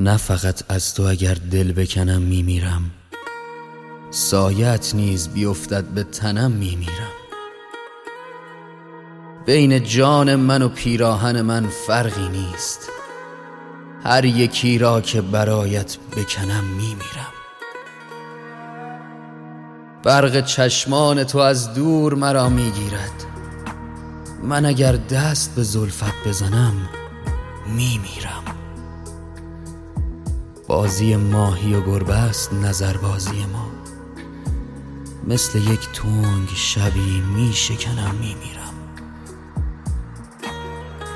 نه فقط از تو اگر دل بکنم میمیرم. سایت نیز بیفتد به تنم میمیرم. بین جان من و پیراهن من فرقی نیست. هر یکی را که برایت بکنم میمیرم. برق چشمان تو از دور مرا می‌گیرد. من اگر دست به زلفت بزنم میمیرم. بازی ماهی و گربه است نظر بازی ما. مثل یک تونگ شبی می شکنم می میرم.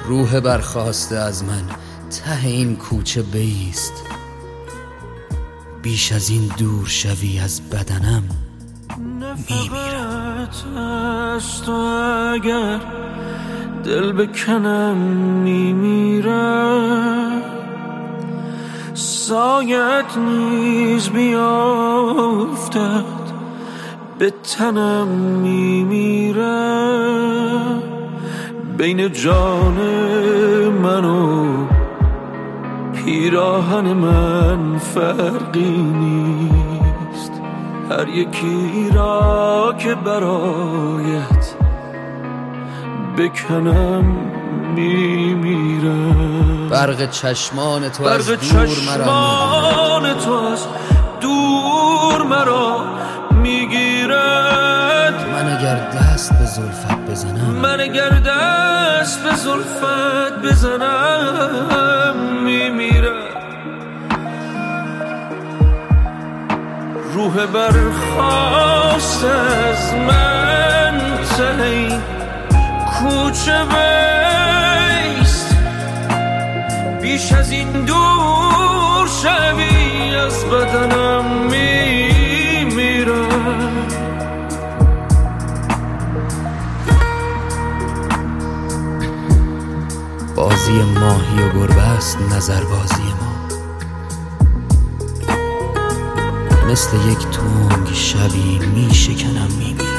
روح برخواسته از من ته این کوچه بیست. بیش از این دور شوی از بدنم می میرم. اگر دل بکنم می میرم. سایت نیز بیافتد به تنم میمیرم بین جان من و پیراهن من فرقی نیست. هر یکی را که برایت بکنم میمیرم برق چشمان تو برق از دور مرا چشمان تو از دور مرا می‌گیرد. من اگر دست به زلفت بزنم. من اگر دست به زلفت بزنم میمیرد روح برخواست از من ته این کوچه بیست بیش از این دور شوی از بدنم میمیرم بازی ماهی و گربه است نظر بازی ما. مثل یک تونگ شبی می شکنم می میرم